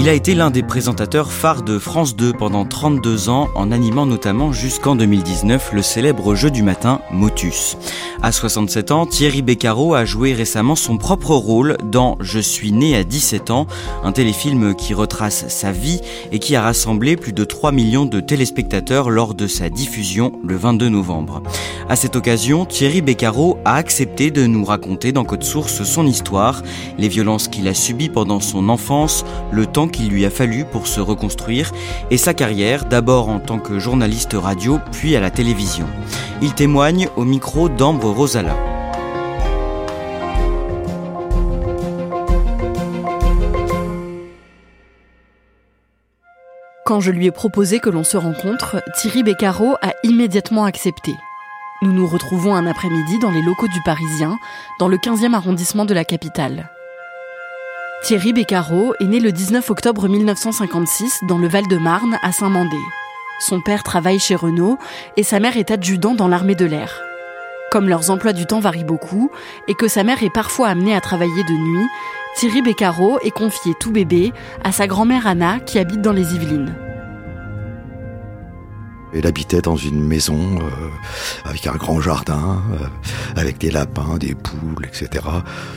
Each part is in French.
Il a été l'un des présentateurs phares de France 2 pendant 32 ans, en animant notamment jusqu'en 2019 le célèbre jeu du matin Motus. À 67 ans, Thierry Beccaro a joué récemment son propre rôle dans Je suis né à 17 ans, un téléfilm qui retrace sa vie et qui a rassemblé plus de 3 millions de téléspectateurs lors de sa diffusion le 22 novembre. À cette occasion, Thierry Beccaro a accepté de nous raconter dans Code Source son histoire, les violences qu'il a subies pendant son enfance, le temps qu'il lui a fallu pour se reconstruire et sa carrière d'abord en tant que journaliste radio puis à la télévision. Il témoigne au micro d'Ambre Rosala. Quand je lui ai proposé que l'on se rencontre, Thierry Beccaro a immédiatement accepté. Nous nous retrouvons un après-midi dans les locaux du Parisien, dans le 15e arrondissement de la capitale. Thierry Beccaro est né le 19 octobre 1956 dans le Val-de-Marne à Saint-Mandé. Son père travaille chez Renault et sa mère est adjudant dans l'armée de l'air. Comme leurs emplois du temps varient beaucoup et que sa mère est parfois amenée à travailler de nuit, Thierry Beccaro est confié tout bébé à sa grand-mère Anna qui habite dans les Yvelines. Elle habitait dans une maison euh, avec un grand jardin, euh, avec des lapins, des poules, etc.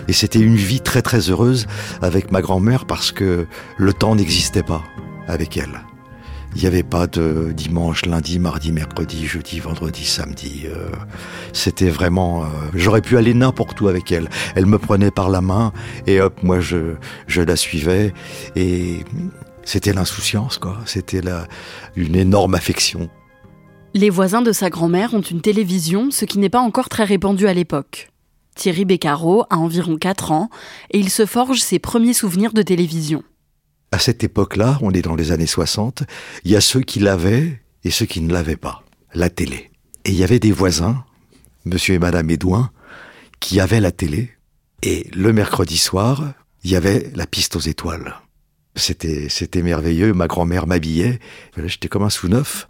Et c'était une vie très très heureuse avec ma grand-mère parce que le temps n'existait pas avec elle. Il n'y avait pas de dimanche, lundi, mardi, mercredi, jeudi, vendredi, samedi. Euh, c'était vraiment... J'aurais pu aller n'importe où avec elle. Elle me prenait par la main et hop, moi je, je la suivais. Et c'était l'insouciance, quoi. C'était une énorme affection. Les voisins de sa grand-mère ont une télévision, ce qui n'est pas encore très répandu à l'époque. Thierry Beccaro a environ 4 ans et il se forge ses premiers souvenirs de télévision. À cette époque-là, on est dans les années 60, il y a ceux qui l'avaient et ceux qui ne l'avaient pas, la télé. Et il y avait des voisins, monsieur et madame Edouin, qui avaient la télé. Et le mercredi soir, il y avait la piste aux étoiles. C'était, c'était merveilleux. Ma grand-mère m'habillait. J'étais comme un sous-neuf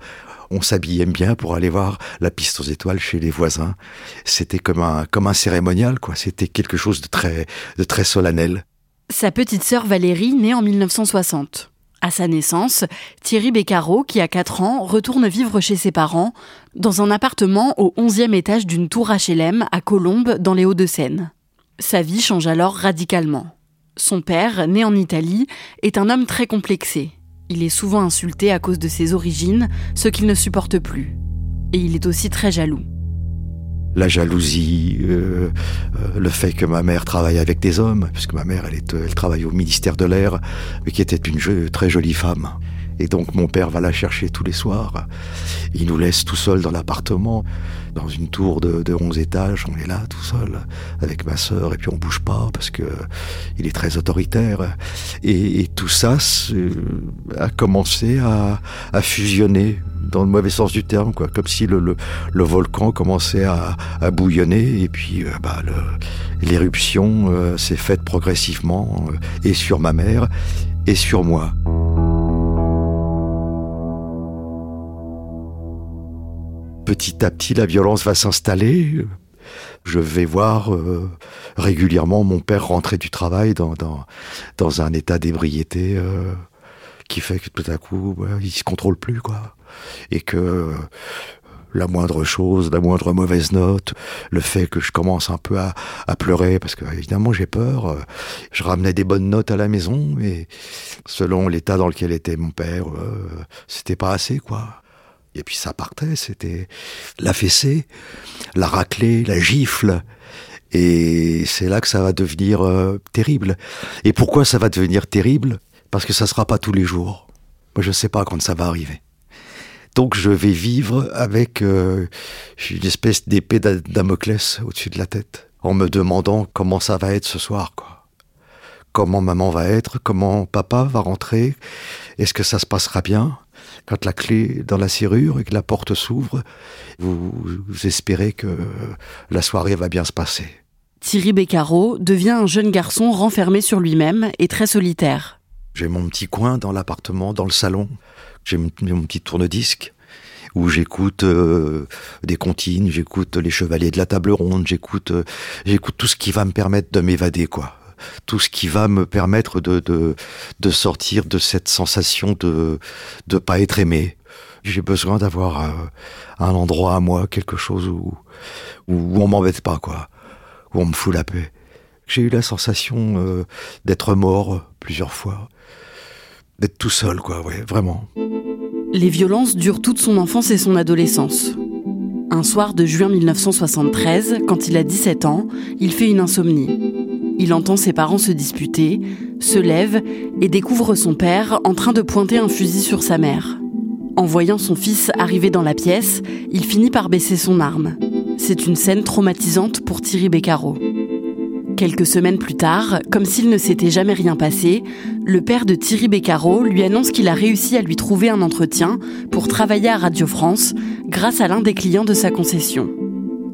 on s'habillait bien pour aller voir la piste aux étoiles chez les voisins. C'était comme un, comme un cérémonial, quoi. C'était quelque chose de très, de très solennel. Sa petite sœur Valérie naît en 1960. À sa naissance, Thierry Beccaro, qui a 4 ans, retourne vivre chez ses parents, dans un appartement au 11e étage d'une tour HLM à Colombes, dans les Hauts-de-Seine. Sa vie change alors radicalement. Son père, né en Italie, est un homme très complexé. Il est souvent insulté à cause de ses origines, ce qu'il ne supporte plus. Et il est aussi très jaloux. La jalousie, euh, euh, le fait que ma mère travaille avec des hommes, puisque ma mère, elle, travaille au ministère de l'Air, qui était une très jolie femme. Et donc mon père va la chercher tous les soirs. Il nous laisse tout seul dans l'appartement, dans une tour de, de 11 étages. On est là tout seul avec ma sœur et puis on bouge pas parce que il est très autoritaire. Et, tout ça a commencé à, fusionner dans le mauvais sens du terme, quoi, comme si le, volcan commençait à, bouillonner et puis euh, bah, l'éruption euh, s'est faite progressivement euh, et sur ma mère et sur moi. Petit à petit, la violence va s'installer. Je vais voir euh, régulièrement mon père rentrer du travail dans, dans, un état d'ébriété euh, qui fait que tout à coup, bah, il se contrôle plus, quoi. Et que la moindre chose, la moindre mauvaise note, le fait que je commence un peu à, pleurer, parce que évidemment j'ai peur, euh, je ramenais des bonnes notes à la maison, mais selon l'état dans lequel était mon père, euh, c'était pas assez, quoi. Et puis ça partait, c'était la fessée, la raclée, la gifle. Et c'est là que ça va devenir euh, terrible. Et pourquoi ça va devenir terrible? Parce que ça sera pas tous les jours. Moi, je sais pas quand ça va arriver. Donc je vais vivre avec euh, une espèce d'épée Damoclès au-dessus de la tête, en me demandant comment ça va être ce soir, quoi. Comment maman va être, comment papa va rentrer, est-ce que ça se passera bien? Quand la clé est dans la serrure et que la porte s'ouvre, vous, vous espérez que la soirée va bien se passer. Thierry Beccaro devient un jeune garçon renfermé sur lui-même et très solitaire. J'ai mon petit coin dans l'appartement, dans le salon. J'ai mon petit tourne-disque où j'écoute euh, des comptines, j'écoute les chevaliers de la table ronde, j'écoute euh, j'écoute tout ce qui va me permettre de m'évader quoi. Tout ce qui va me permettre de, de, de sortir de cette sensation de de pas être aimé. J'ai besoin d'avoir euh, un endroit à moi, quelque chose où où, on m'embête pas quoi, où on me fout la paix. J'ai eu la sensation d'être mort plusieurs fois d'être tout seul, quoi, ouais, vraiment. Les violences durent toute son enfance et son adolescence. Un soir de juin 1973, quand il a 17 ans, il fait une insomnie. Il entend ses parents se disputer, se lève et découvre son père en train de pointer un fusil sur sa mère. En voyant son fils arriver dans la pièce, il finit par baisser son arme. C'est une scène traumatisante pour Thierry Beccaro. Quelques semaines plus tard, comme s'il ne s'était jamais rien passé, le père de Thierry Beccaro lui annonce qu'il a réussi à lui trouver un entretien pour travailler à Radio France grâce à l'un des clients de sa concession.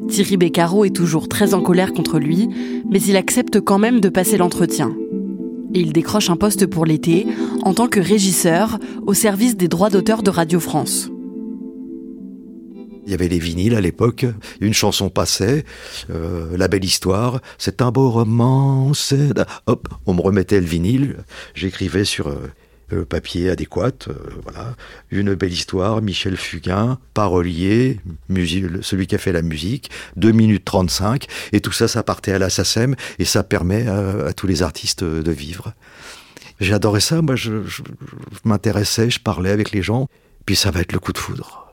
Thierry Beccaro est toujours très en colère contre lui, mais il accepte quand même de passer l'entretien. Et il décroche un poste pour l'été en tant que régisseur au service des droits d'auteur de Radio France. Il y avait les vinyles à l'époque, une chanson passait, euh, La belle histoire, c'est un beau roman. Hop, on me remettait le vinyle, j'écrivais sur euh, le papier adéquat, euh, voilà, une belle histoire, Michel Fugain, parolier, celui qui a fait la musique, 2 minutes 35, et tout ça, ça partait à la SACEM, et ça permet à, tous les artistes de vivre. J'adorais ça, moi je m'intéressais, je parlais avec les gens, puis ça va être le coup de foudre.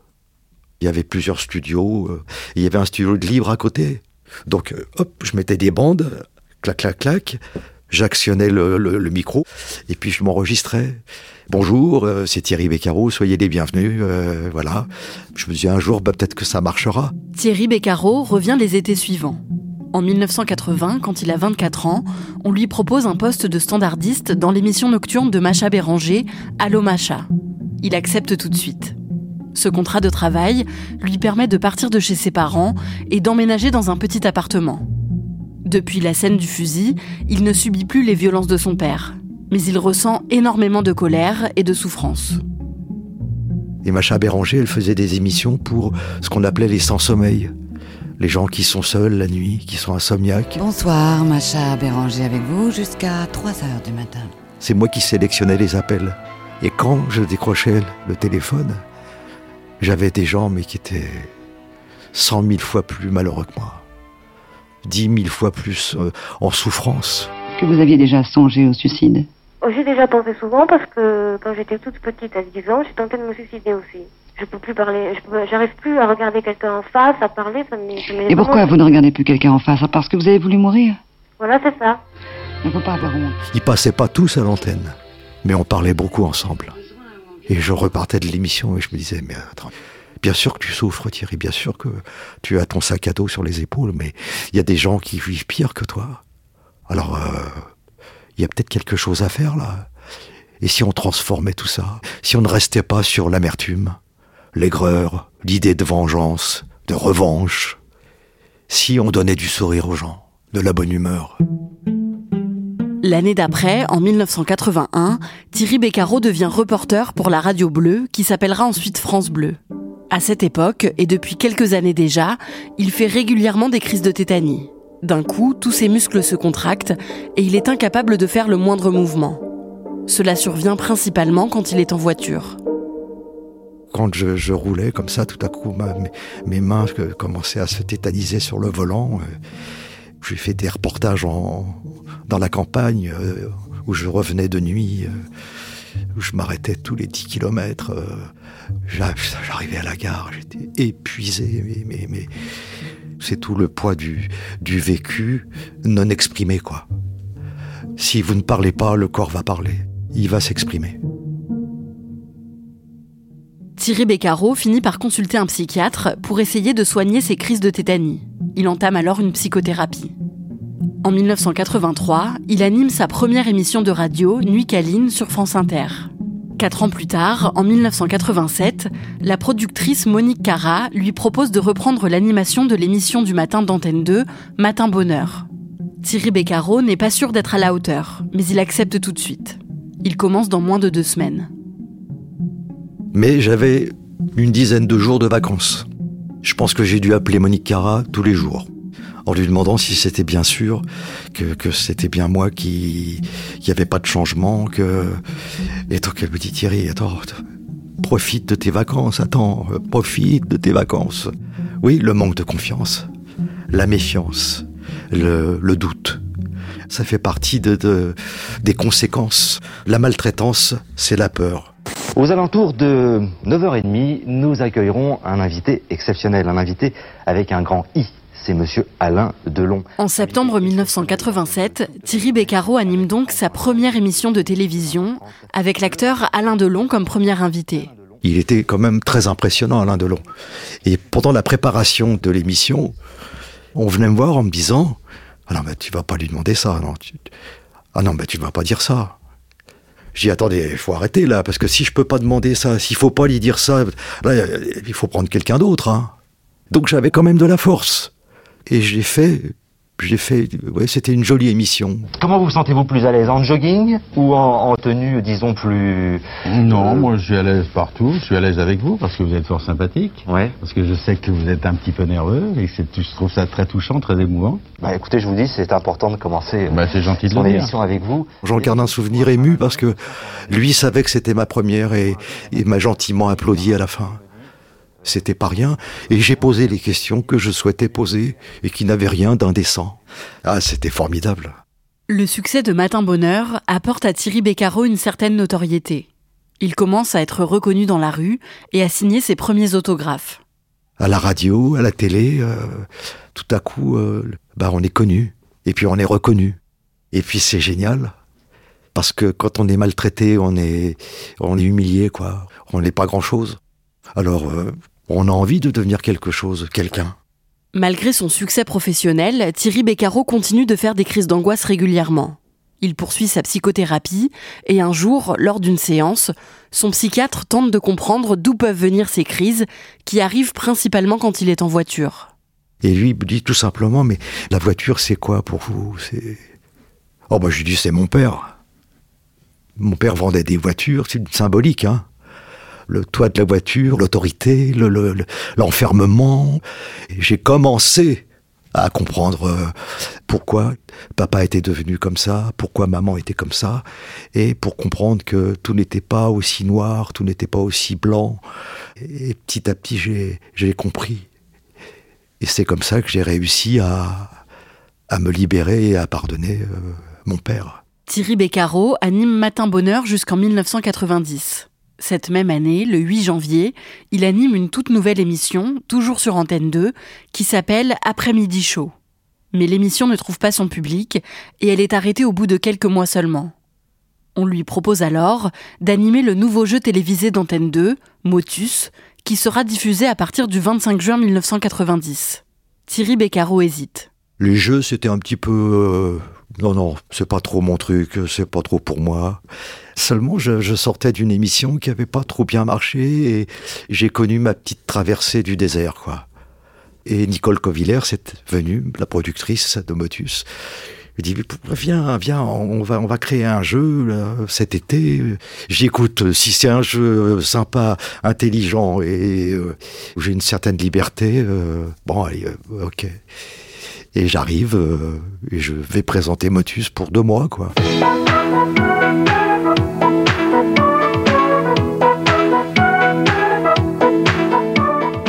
Il y avait plusieurs studios. Euh, il y avait un studio de libre à côté. Donc, euh, hop, je mettais des bandes, clac, clac, clac. J'actionnais le, micro et puis je m'enregistrais. Bonjour, euh, c'est Thierry Beccaro, soyez les bienvenus. voilà. Je me disais un jour, bah, peut-être que ça marchera. Thierry Beccaro revient les étés suivants. En 1980, quand il a 24 ans, on lui propose un poste de standardiste dans l'émission nocturne de Macha Béranger, Allo Macha. Il accepte tout de suite. Ce contrat de travail lui permet de partir de chez ses parents et d'emménager dans un petit appartement. Depuis la scène du fusil, il ne subit plus les violences de son père, mais il ressent énormément de colère et de souffrance. Et Macha Béranger, elle faisait des émissions pour ce qu'on appelait les sans-sommeil. Les gens qui sont seuls la nuit, qui sont insomniaques. Bonsoir, Macha Béranger avec vous jusqu'à 3 heures du matin. C'est moi qui sélectionnais les appels. Et quand je décrochais le téléphone, j'avais des gens, mais qui étaient cent mille fois plus malheureux que moi, dix mille fois plus euh, en souffrance. Que vous aviez déjà songé au suicide J'ai déjà pensé souvent parce que quand j'étais toute petite, à 10 ans, j'ai tenté de me suicider aussi. Je peux plus parler, j'arrive plus à regarder quelqu'un en face, à parler, ça me... Et pourquoi vous ne regardez plus quelqu'un en face? Parce que vous avez voulu mourir? Voilà, c'est ça. Il ne faut pas avoir honte. Ils passaient pas tous à l'antenne, mais on parlait beaucoup ensemble. Et je repartais de l'émission et je me disais, mais attends, bien sûr que tu souffres Thierry, bien sûr que tu as ton sac à dos sur les épaules, mais il y a des gens qui vivent pire que toi. Alors, euh, il y a peut-être quelque chose à faire là. Et si on transformait tout ça Si on ne restait pas sur l'amertume, l'aigreur, l'idée de vengeance, de revanche Si on donnait du sourire aux gens, de la bonne humeur L'année d'après, en 1981, Thierry Beccaro devient reporter pour la radio bleue qui s'appellera ensuite France Bleu. À cette époque, et depuis quelques années déjà, il fait régulièrement des crises de tétanie. D'un coup, tous ses muscles se contractent et il est incapable de faire le moindre mouvement. Cela survient principalement quand il est en voiture. Quand je, roulais comme ça, tout à coup, mes, mains commençaient à se tétaniser sur le volant. Euh, j'ai fait des reportages dans la campagne euh, où je revenais de nuit, euh, je m'arrêtais tous les 10 kilomètres. J'arrivais à la gare, j'étais épuisé, mais, mais, c'est tout le poids du, du vécu non exprimé, quoi. Si vous ne parlez pas, le corps va parler. Il va s'exprimer. Thierry Beccaro finit par consulter un psychiatre pour essayer de soigner ses crises de tétanie. Il entame alors une psychothérapie. En 1983, il anime sa première émission de radio, Nuit Caline, sur France Inter. Quatre ans plus tard, en 1987, la productrice Monique Cara lui propose de reprendre l'animation de l'émission du matin d'Antenne 2, Matin Bonheur. Thierry Beccaro n'est pas sûr d'être à la hauteur, mais il accepte tout de suite. Il commence dans moins de deux semaines. Mais j'avais une dizaine de jours de vacances. Je pense que j'ai dû appeler Monique Cara tous les jours en lui demandant si c'était bien sûr que, c'était bien moi qui n'y avait pas de changement que et donc elle me dit Thierry attends profite de tes vacances attends profite de tes vacances oui le manque de confiance la méfiance le, doute. Ça fait partie de, des conséquences. La maltraitance, c'est la peur. Aux alentours de 9h30, nous accueillerons un invité exceptionnel, un invité avec un grand I. C'est monsieur Alain Delon. En septembre 1987, Thierry Beccaro anime donc sa première émission de télévision avec l'acteur Alain Delon comme premier invité. Il était quand même très impressionnant, Alain Delon. Et pendant la préparation de l'émission, on venait me voir en me disant Ah non, mais tu vas pas lui demander ça. Non, Ah non, mais tu vas pas dire ça. J'ai dit attendez, il faut arrêter là, parce que si je peux pas demander ça, s'il faut pas lui dire ça, là, il faut prendre quelqu'un d'autre. Hein. Donc j'avais quand même de la force. Et j'ai fait j'ai fait, ouais, c'était une jolie émission. Comment vous sentez-vous plus à l'aise En jogging ou en, tenue, disons, plus... Non, euh, moi je suis à l'aise partout, je suis à l'aise avec vous parce que vous êtes fort sympathique. Ouais. Parce que je sais que vous êtes un petit peu nerveux et je trouve ça très touchant, très émouvant. Bah écoutez, je vous dis, c'est important de commencer bah, c'est gentil de son émission avec vous. J'en garde un souvenir ému parce que lui savait que c'était ma première et il m'a gentiment applaudi à la fin. C'était pas rien, et j'ai posé les questions que je souhaitais poser et qui n'avaient rien d'indécent. Ah, c'était formidable. Le succès de Matin Bonheur apporte à Thierry Beccaro une certaine notoriété. Il commence à être reconnu dans la rue et à signer ses premiers autographes. À la radio, à la télé, euh, tout à coup, euh, bah on est connu, et puis on est reconnu. Et puis c'est génial, parce que quand on est maltraité, on est, on est humilié, quoi. On n'est pas grand-chose. Alors, euh, on a envie de devenir quelque chose, quelqu'un. Malgré son succès professionnel, Thierry Beccaro continue de faire des crises d'angoisse régulièrement. Il poursuit sa psychothérapie et un jour, lors d'une séance, son psychiatre tente de comprendre d'où peuvent venir ces crises qui arrivent principalement quand il est en voiture. Et lui me dit tout simplement Mais la voiture, c'est quoi pour vous? C'est. Oh, bah, je lui dis C'est mon père. Mon père vendait des voitures, c'est symbolique, hein le toit de la voiture, l'autorité, l'enfermement. J'ai commencé à comprendre euh, pourquoi papa était devenu comme ça, pourquoi maman était comme ça, et pour comprendre que tout n'était pas aussi noir, tout n'était pas aussi blanc. Et petit à petit, j'ai compris. Et c'est comme ça que j'ai réussi à, à me libérer et à pardonner euh, mon père. Thierry Beccaro anime Matin Bonheur jusqu'en 1990. Cette même année, le 8 janvier, il anime une toute nouvelle émission, toujours sur Antenne 2, qui s'appelle Après-midi chaud. Mais l'émission ne trouve pas son public et elle est arrêtée au bout de quelques mois seulement. On lui propose alors d'animer le nouveau jeu télévisé d'Antenne 2, Motus, qui sera diffusé à partir du 25 juin 1990. Thierry Beccaro hésite. Les jeux, c'était un petit peu... Euh, non, non, c'est pas trop mon truc, c'est pas trop pour moi. Seulement, je, sortais d'une émission qui avait pas trop bien marché et j'ai connu ma petite traversée du désert, quoi. Et Nicole Covillers est venue, la productrice de Motus. Elle dit viens, viens, on va, on va créer un jeu cet été. J'écoute. Si c'est un jeu sympa, intelligent et euh, où j'ai une certaine liberté, euh, bon, allez, euh, ok. Et j'arrive euh, et je vais présenter Motus pour deux mois, quoi.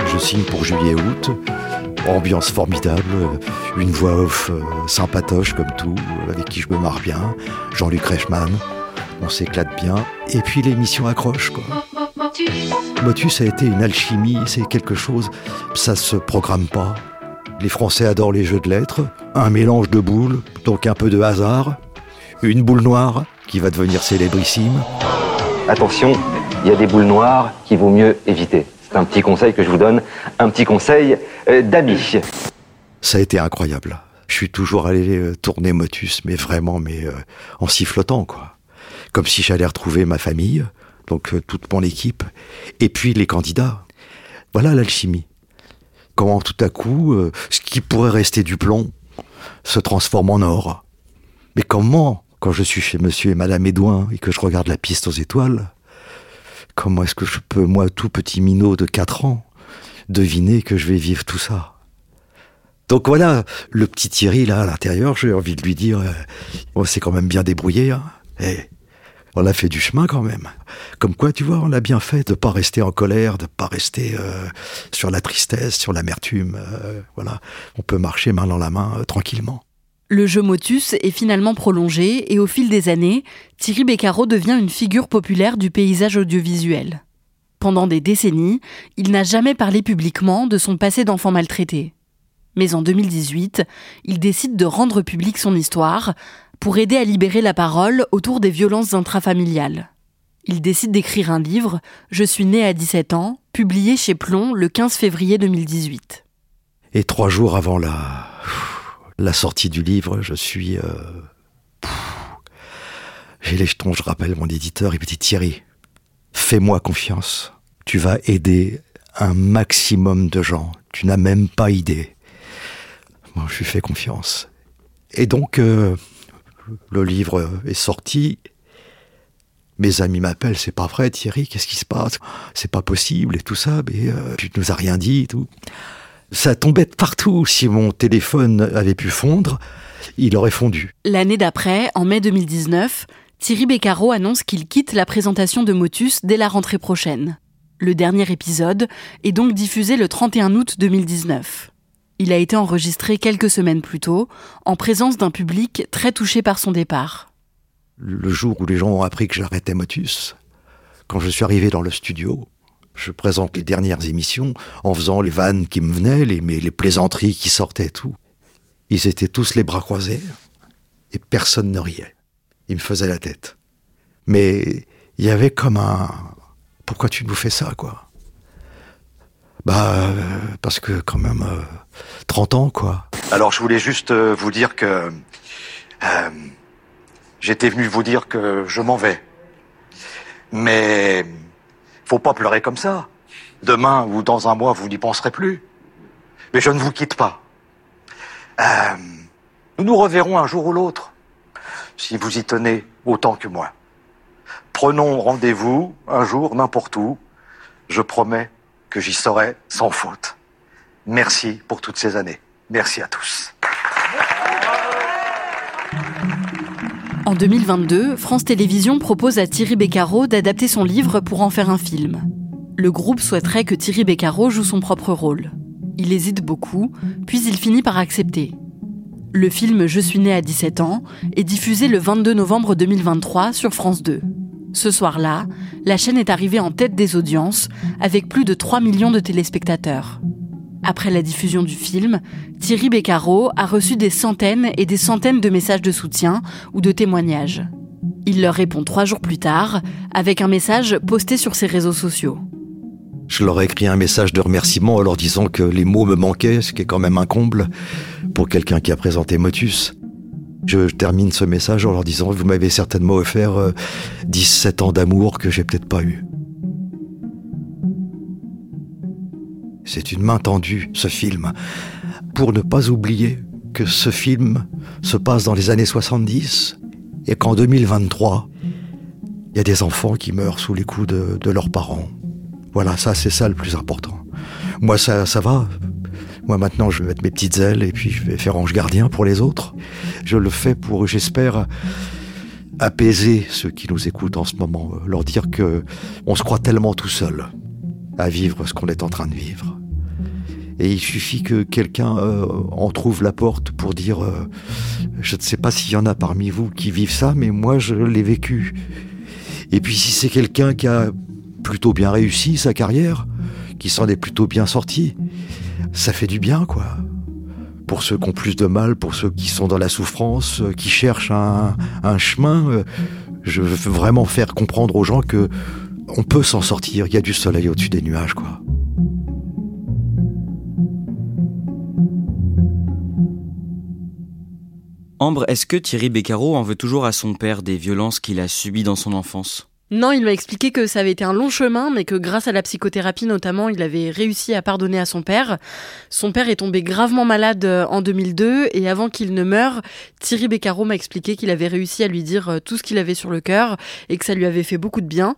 Je signe pour juillet-août. Ambiance formidable, une voix off euh, sympatoche comme tout, avec qui je me marre bien, Jean-Luc Reichmann, on s'éclate bien, et puis l'émission accroche quoi. Motus a été une alchimie, c'est quelque chose, ça se programme pas, les Français adorent les jeux de lettres, un mélange de boules, donc un peu de hasard, une boule noire qui va devenir célébrissime. Attention, il y a des boules noires qu'il vaut mieux éviter. C'est un petit conseil que je vous donne, un petit conseil euh, d'ami. Ça a été incroyable. Je suis toujours allé euh, tourner Motus, mais vraiment, mais euh, en sifflotant, quoi. Comme si j'allais retrouver ma famille, donc toute mon équipe, et puis les candidats. Voilà l'alchimie. Comment tout à coup, ce qui pourrait rester du plomb se transforme en or. Mais comment, quand je suis chez monsieur et madame Edouin et que je regarde la piste aux étoiles, Comment est-ce que je peux, moi, tout petit minot de 4 ans, deviner que je vais vivre tout ça? Donc voilà, le petit Thierry là à l'intérieur, j'ai envie de lui dire, euh, on s'est quand même bien débrouillé. Hein. Et on a fait du chemin quand même. Comme quoi, tu vois, on a bien fait de pas rester en colère, de pas rester euh, sur la tristesse, sur l'amertume. Euh, voilà, on peut marcher main dans la main tranquillement. Le jeu Motus est finalement prolongé et au fil des années, Thierry Beccaro devient une figure populaire du paysage audiovisuel. Pendant des décennies, il n'a jamais parlé publiquement de son passé d'enfant maltraité. Mais en 2018, il décide de rendre publique son histoire pour aider à libérer la parole autour des violences intrafamiliales. Il décide d'écrire un livre, Je suis né à 17 ans, publié chez Plomb le 15 février 2018. Et trois jours avant la la sortie du livre, je suis... Euh, j'ai les jetons, je rappelle mon éditeur, il me dit Thierry, fais-moi confiance. Tu vas aider un maximum de gens. Tu n'as même pas idée. Moi, je lui fais confiance. Et donc, euh, le livre est sorti. Mes amis m'appellent, c'est pas vrai, Thierry, qu'est-ce qui se passe? C'est pas possible et tout ça, mais euh, tu nous as rien dit et tout ça tombait partout. Si mon téléphone avait pu fondre, il aurait fondu. L'année d'après, en mai 2019, Thierry Beccaro annonce qu'il quitte la présentation de Motus dès la rentrée prochaine. Le dernier épisode est donc diffusé le 31 août 2019. Il a été enregistré quelques semaines plus tôt, en présence d'un public très touché par son départ. Le jour où les gens ont appris que j'arrêtais Motus, quand je suis arrivé dans le studio, je présente les dernières émissions en faisant les vannes qui me venaient, les, plaisanteries qui sortaient, tout. Ils étaient tous les bras croisés et personne ne riait. Ils me faisaient la tête. Mais il y avait comme un pourquoi tu nous fais ça, quoi? Bah, euh, parce que quand même, 30 euh, ans, quoi. Alors je voulais juste euh, vous dire que j'étais venu vous dire que je m'en vais. Mais faut pas pleurer comme ça. Demain ou dans un mois, vous n'y penserez plus. Mais je ne vous quitte pas. Euh, nous nous reverrons un jour ou l'autre, si vous y tenez autant que moi. Prenons rendez-vous un jour, n'importe où. Je promets que j'y serai sans faute. Merci pour toutes ces années. Merci à tous. En 2022, France Télévisions propose à Thierry Beccaro d'adapter son livre pour en faire un film. Le groupe souhaiterait que Thierry Beccaro joue son propre rôle. Il hésite beaucoup, puis il finit par accepter. Le film Je suis né à 17 ans est diffusé le 22 novembre 2023 sur France 2. Ce soir-là, la chaîne est arrivée en tête des audiences avec plus de 3 millions de téléspectateurs. Après la diffusion du film, Thierry Beccaro a reçu des centaines et des centaines de messages de soutien ou de témoignages. Il leur répond trois jours plus tard avec un message posté sur ses réseaux sociaux. Je leur ai écrit un message de remerciement en leur disant que les mots me manquaient, ce qui est quand même un comble pour quelqu'un qui a présenté Motus. Je termine ce message en leur disant Vous m'avez certainement offert 17 euh, ans d'amour que j'ai peut-être pas eu. C'est une main tendue, ce film, pour ne pas oublier que ce film se passe dans les années 70 et qu'en 2023, il y a des enfants qui meurent sous les coups de, leurs parents. Voilà, ça c'est ça le plus important. Moi ça, ça va. Moi maintenant je vais mettre mes petites ailes et puis je vais faire ange gardien pour les autres. Je le fais pour, j'espère, apaiser ceux qui nous écoutent en ce moment, leur dire que on se croit tellement tout seul à vivre ce qu'on est en train de vivre. Et il suffit que quelqu'un euh, en trouve la porte pour dire euh, Je ne sais pas s'il y en a parmi vous qui vivent ça, mais moi je l'ai vécu. Et puis si c'est quelqu'un qui a plutôt bien réussi sa carrière, qui s'en est plutôt bien sorti, ça fait du bien, quoi. Pour ceux qui ont plus de mal, pour ceux qui sont dans la souffrance, euh, qui cherchent un, un chemin, je veux vraiment faire comprendre aux gens que on peut s'en sortir, il y a du soleil au-dessus des nuages, quoi. Ambre, est-ce que Thierry Beccaro en veut toujours à son père des violences qu'il a subies dans son enfance? Non, il m'a expliqué que ça avait été un long chemin, mais que grâce à la psychothérapie notamment, il avait réussi à pardonner à son père. Son père est tombé gravement malade euh, en 2002, et avant qu'il ne meure, Thierry Beccaro m'a expliqué qu'il avait réussi à lui dire euh, tout ce qu'il avait sur le cœur, et que ça lui avait fait beaucoup de bien.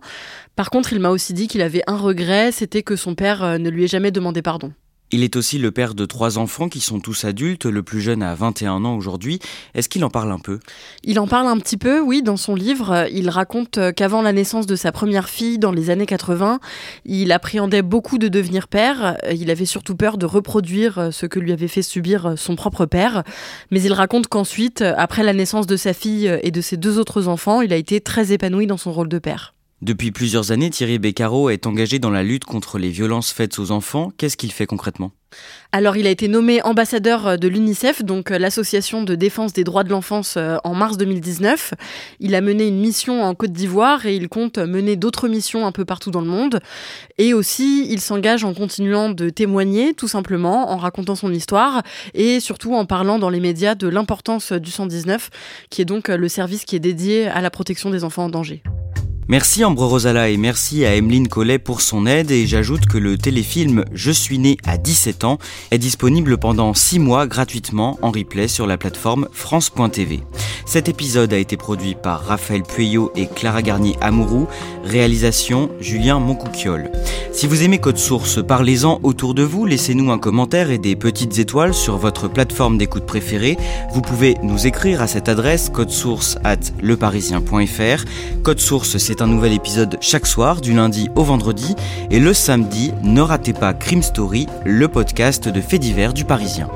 Par contre, il m'a aussi dit qu'il avait un regret, c'était que son père euh, ne lui ait jamais demandé pardon. Il est aussi le père de trois enfants qui sont tous adultes, le plus jeune a 21 ans aujourd'hui. Est-ce qu'il en parle un peu? Il en parle un petit peu, oui, dans son livre. Il raconte qu'avant la naissance de sa première fille, dans les années 80, il appréhendait beaucoup de devenir père. Il avait surtout peur de reproduire ce que lui avait fait subir son propre père. Mais il raconte qu'ensuite, après la naissance de sa fille et de ses deux autres enfants, il a été très épanoui dans son rôle de père. Depuis plusieurs années, Thierry Beccaro est engagé dans la lutte contre les violences faites aux enfants. Qu'est-ce qu'il fait concrètement? Alors, il a été nommé ambassadeur de l'UNICEF, donc euh, l'association de défense des droits de l'enfance, euh, en mars 2019. Il a mené une mission en Côte d'Ivoire et il compte mener d'autres missions un peu partout dans le monde. Et aussi, il s'engage en continuant de témoigner, tout simplement, en racontant son histoire et surtout en parlant dans les médias de l'importance du 119, qui est donc euh, le service qui est dédié à la protection des enfants en danger. Merci Ambre Rosala et merci à Emeline Collet pour son aide et j'ajoute que le téléfilm Je suis né à 17 ans est disponible pendant 6 mois gratuitement en replay sur la plateforme France.tv. Cet épisode a été produit par Raphaël Pueyo et Clara Garnier Amourou, réalisation Julien Moncouquiole. Si vous aimez Code Source, parlez-en autour de vous, laissez-nous un commentaire et des petites étoiles sur votre plateforme d'écoute préférée. Vous pouvez nous écrire à cette adresse codesource at leparisien.fr. Code Source, un nouvel épisode chaque soir, du lundi au vendredi. Et le samedi, ne ratez pas Crime Story, le podcast de faits divers du Parisien.